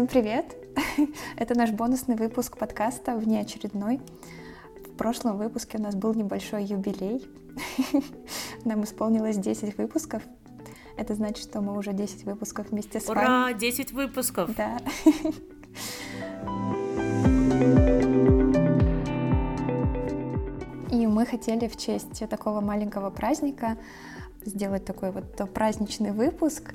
Всем привет! Это наш бонусный выпуск подкаста внеочередной. В прошлом выпуске у нас был небольшой юбилей. Нам исполнилось 10 выпусков. Это значит, что мы уже 10 выпусков вместе с Ура, вами. Ура, 10 выпусков! Да. И мы хотели в честь такого маленького праздника сделать такой вот праздничный выпуск.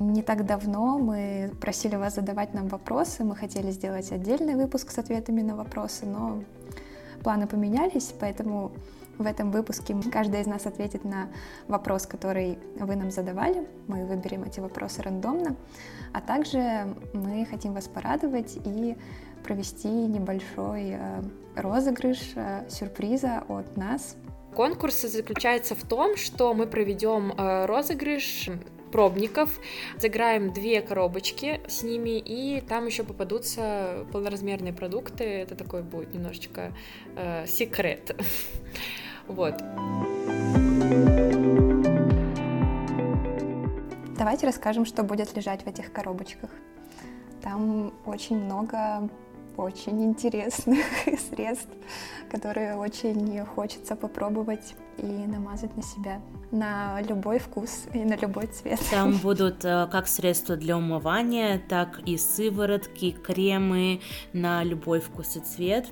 Не так давно мы просили вас задавать нам вопросы, мы хотели сделать отдельный выпуск с ответами на вопросы, но планы поменялись, поэтому в этом выпуске каждый из нас ответит на вопрос, который вы нам задавали. Мы выберем эти вопросы рандомно. А также мы хотим вас порадовать и провести небольшой э, розыгрыш э, сюрприза от нас. Конкурс заключается в том, что мы проведем э, розыгрыш пробников, заграем две коробочки с ними, и там еще попадутся полноразмерные продукты. Это такой будет немножечко э, секрет. Вот. Давайте расскажем, что будет лежать в этих коробочках. Там очень много очень интересных средств, которые очень хочется попробовать и намазать на себя на любой вкус и на любой цвет. Там будут э, как средства для умывания, так и сыворотки, кремы на любой вкус и цвет.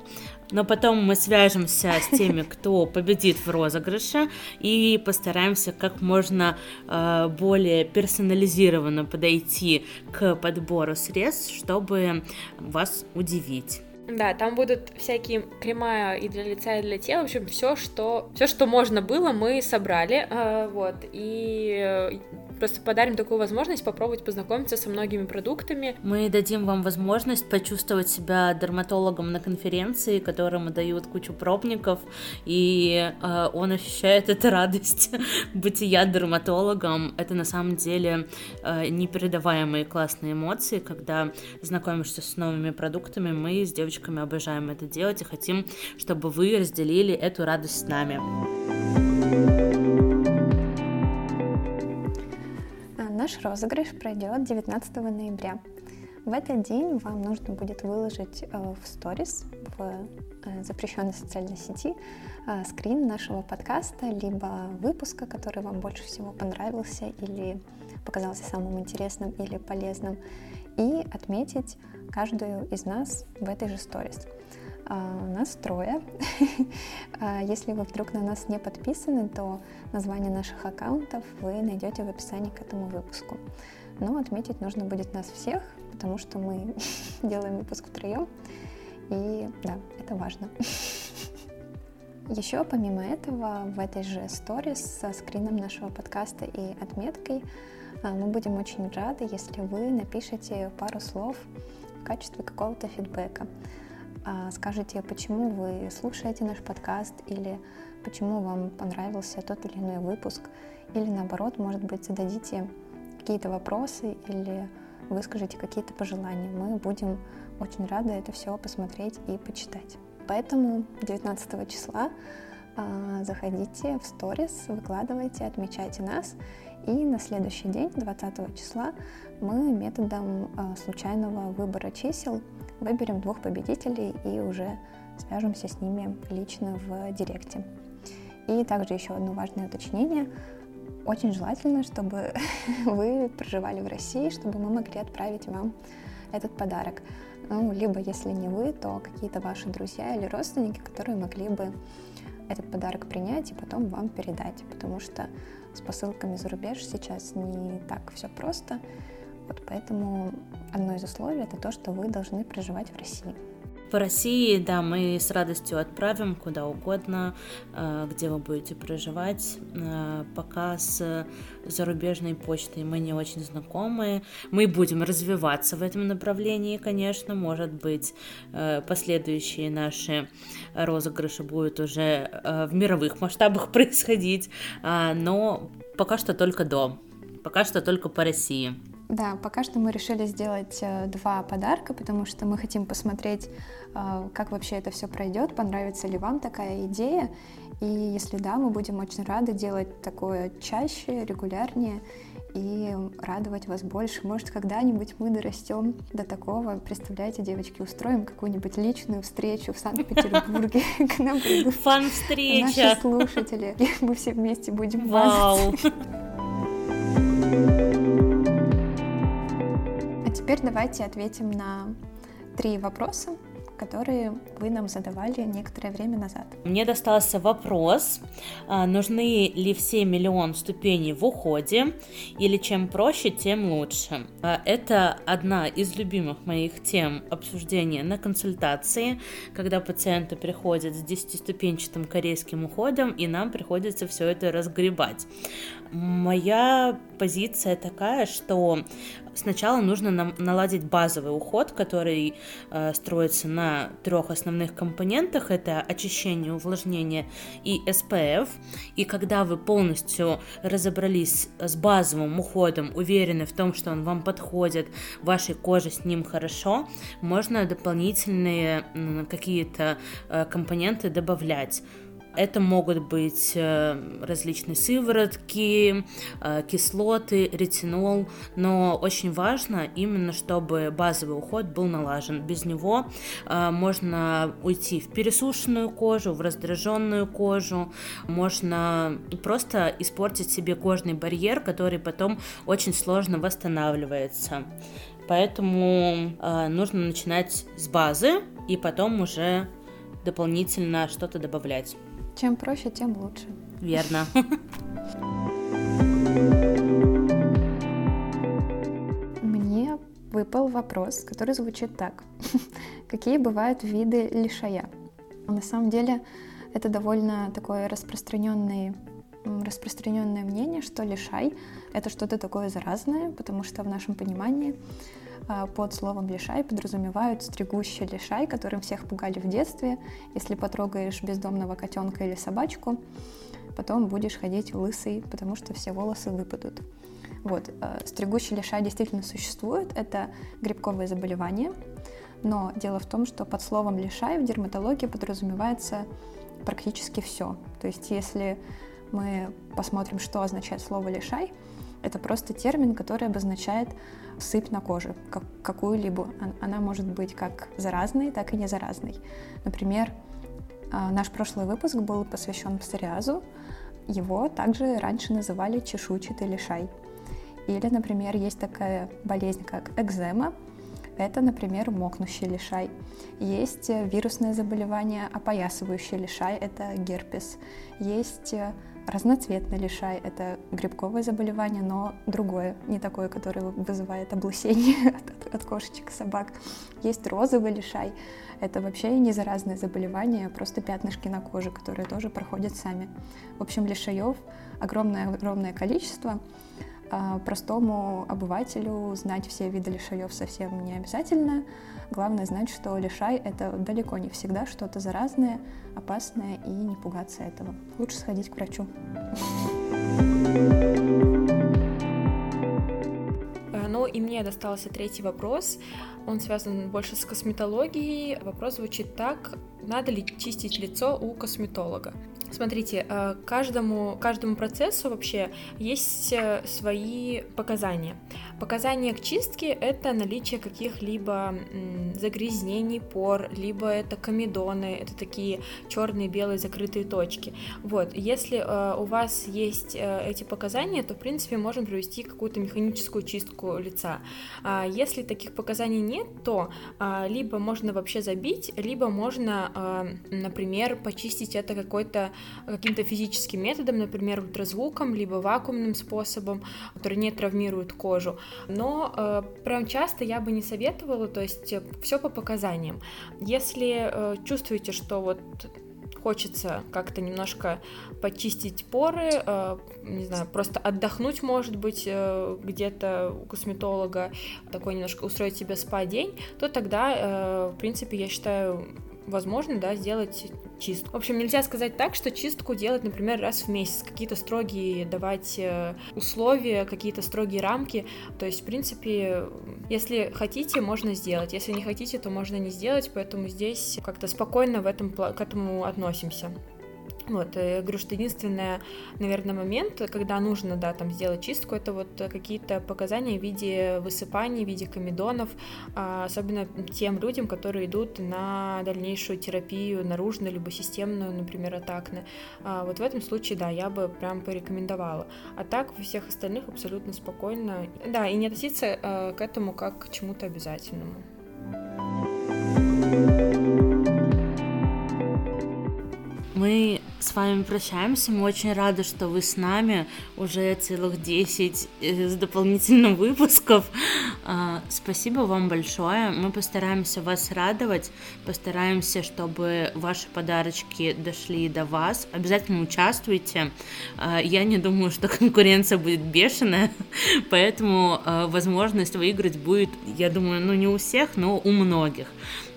Но потом мы свяжемся с теми, кто победит в розыгрыше, и постараемся как можно э, более персонализированно подойти к подбору средств, чтобы вас удивить. Да, там будут всякие крема и для лица, и для тела. В общем, все, что, все, что можно было, мы собрали. Э, вот. И э, просто подарим такую возможность попробовать познакомиться со многими продуктами. Мы дадим вам возможность почувствовать себя дерматологом на конференции, которому дают кучу пробников, и э, он ощущает эту радость бытия дерматологом. Это на самом деле э, непередаваемые классные эмоции, когда знакомишься с новыми продуктами. Мы с девочками обожаем это делать и хотим, чтобы вы разделили эту радость с нами. Наш розыгрыш пройдет 19 ноября. В этот день вам нужно будет выложить э, в сторис, в э, запрещенной социальной сети, э, скрин нашего подкаста, либо выпуска, который вам больше всего понравился или показался самым интересным или полезным, и отметить каждую из нас в этой же сторис. Uh, нас трое. uh, если вы вдруг на нас не подписаны, то название наших аккаунтов вы найдете в описании к этому выпуску. Но отметить нужно будет нас всех, потому что мы делаем выпуск втроем. И да, это важно. Еще помимо этого в этой же сторис со скрином нашего подкаста и отметкой uh, мы будем очень рады, если вы напишите пару слов качестве какого-то фидбэка. А, скажите, почему вы слушаете наш подкаст или почему вам понравился тот или иной выпуск, или наоборот, может быть, зададите какие-то вопросы или выскажите какие-то пожелания. Мы будем очень рады это все посмотреть и почитать. Поэтому 19 числа а, заходите в сторис, выкладывайте, отмечайте нас. И на следующий день, 20 числа, мы методом а, случайного выбора чисел выберем двух победителей и уже свяжемся с ними лично в директе. И также еще одно важное уточнение. Очень желательно, чтобы вы проживали в России, чтобы мы могли отправить вам этот подарок. Ну, либо если не вы, то какие-то ваши друзья или родственники, которые могли бы этот подарок принять и потом вам передать, потому что с посылками за рубеж сейчас не так все просто. Вот поэтому одно из условий это то, что вы должны проживать в России. По России, да, мы с радостью отправим куда угодно, э, где вы будете проживать. Э, пока с зарубежной почтой мы не очень знакомы. Мы будем развиваться в этом направлении, конечно. Может быть, э, последующие наши розыгрыши будут уже в мировых масштабах происходить, но пока что только до. Пока что только по России. Да, пока что мы решили сделать э, два подарка, потому что мы хотим посмотреть, э, как вообще это все пройдет, понравится ли вам такая идея. И если да, мы будем очень рады делать такое чаще, регулярнее. и радовать вас больше. Может, когда-нибудь мы дорастем до такого. Представляете, девочки, устроим какую-нибудь личную встречу в Санкт-Петербурге. К нам придут наши слушатели. Мы все вместе будем Вау. Теперь давайте ответим на три вопроса, которые вы нам задавали некоторое время назад. Мне достался вопрос, а, нужны ли все миллион ступеней в уходе, или чем проще, тем лучше. А, это одна из любимых моих тем обсуждения на консультации, когда пациенты приходят с 10-ступенчатым корейским уходом, и нам приходится все это разгребать. Моя позиция такая, что сначала нужно нам наладить базовый уход, который э, строится на трех основных компонентах. Это очищение, увлажнение и SPF. И когда вы полностью разобрались с базовым уходом, уверены в том, что он вам подходит, вашей коже с ним хорошо, можно дополнительные какие-то э, компоненты добавлять. Это могут быть э, различные сыворотки, э, кислоты, ретинол, но очень важно именно, чтобы базовый уход был налажен. Без него э, можно уйти в пересушенную кожу, в раздраженную кожу, можно просто испортить себе кожный барьер, который потом очень сложно восстанавливается. Поэтому нужно начинать с базы и потом уже дополнительно что-то добавлять. Чем проще, тем лучше. Верно. Мне выпал вопрос, который звучит так. Какие бывают виды лишая? На самом деле это довольно такое распространенное, распространенное мнение, что лишай — это что-то такое заразное, потому что в нашем понимании под словом лишай подразумевают стригущий лишай, которым всех пугали в детстве. Если потрогаешь бездомного котенка или собачку, потом будешь ходить лысый, потому что все волосы выпадут. Вот, а, стригущий лишай действительно существует, это грибковое заболевание, но дело в том, что под словом лишай в дерматологии подразумевается практически все. То есть если мы посмотрим, что означает слово лишай, это просто термин, который обозначает сыпь на коже, как, какую-либо. Она может быть как заразной, так и не заразной. Например, а, наш прошлый выпуск был посвящен псориазу. Его также раньше называли чешуйчатый лишай. Или, например, есть такая болезнь, как экзема. Это, например, мокнущий лишай. Есть вирусное заболевание, опоясывающий лишай, это герпес. Есть Разноцветный лишай — это грибковое заболевание, но другое, не такое, которое вызывает облысение от, от кошечек и собак. Есть розовый лишай — это вообще не заразное заболевание, а просто пятнышки на коже, которые тоже проходят сами. В общем, лишаев огромное-огромное количество. А простому обывателю знать все виды лишаев совсем не обязательно. Главное знать, что лишай — это далеко не всегда что-то заразное, опасное, и не пугаться этого. Лучше сходить к врачу. Э, ну и мне достался третий вопрос. Он связан больше с косметологией. Вопрос звучит так. Надо ли чистить лицо у косметолога? Смотрите, э, каждому, каждому процессу вообще есть э, свои показания. Показания к чистке — это наличие каких-либо загрязнений пор, либо это комедоны, это такие черные, белые закрытые точки. Вот, если э, у вас есть эти показания, то, в принципе, можем провести какую-то механическую чистку лица. А если таких показаний нет, то либо можно вообще забить, либо можно, например, почистить это какой-то каким-то физическим методом, например, ультразвуком, либо вакуумным способом, который не травмирует кожу. Но э, прям часто я бы не советовала, то есть все по показаниям. Если э, чувствуете, что вот хочется как-то немножко почистить поры, э, не знаю, просто отдохнуть, может быть, э, где-то у косметолога, такой немножко устроить себе спа-день, то тогда, э, в принципе, я считаю, возможно, да, сделать чистку. В общем, нельзя сказать так, что чистку делать, например, раз в месяц, какие-то строгие давать э, условия, какие-то строгие рамки. То есть, в принципе, если хотите, можно сделать. Если не хотите, то можно не сделать, поэтому здесь как-то спокойно в этом, к этому относимся. Вот, я говорю, что единственный, наверное, момент, когда нужно, да, там сделать чистку, это вот какие-то показания в виде высыпаний, в виде комедонов, а, особенно тем людям, которые идут на дальнейшую терапию наружную, либо системную, например, атакны. А, вот в этом случае, да, я бы прям порекомендовала. А так, во всех остальных абсолютно спокойно. Да, и не относиться а, к этому как к чему-то обязательному. Мы с вами прощаемся. Мы очень рады, что вы с нами. Уже целых 10 с дополнительным выпусков. А, спасибо вам большое. Мы постараемся вас радовать. Постараемся, чтобы ваши подарочки дошли до вас. Обязательно участвуйте. А, я не думаю, что конкуренция будет бешеная. Поэтому а, возможность выиграть будет, я думаю, ну не у всех, но у многих.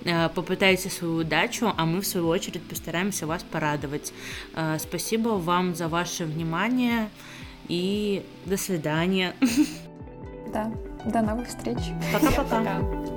Э, попытайте свою удачу, а мы в свою очередь постараемся вас порадовать. Э, спасибо вам за ваше внимание и до свидания. Да, до новых встреч. Пока-пока. Пока-пока.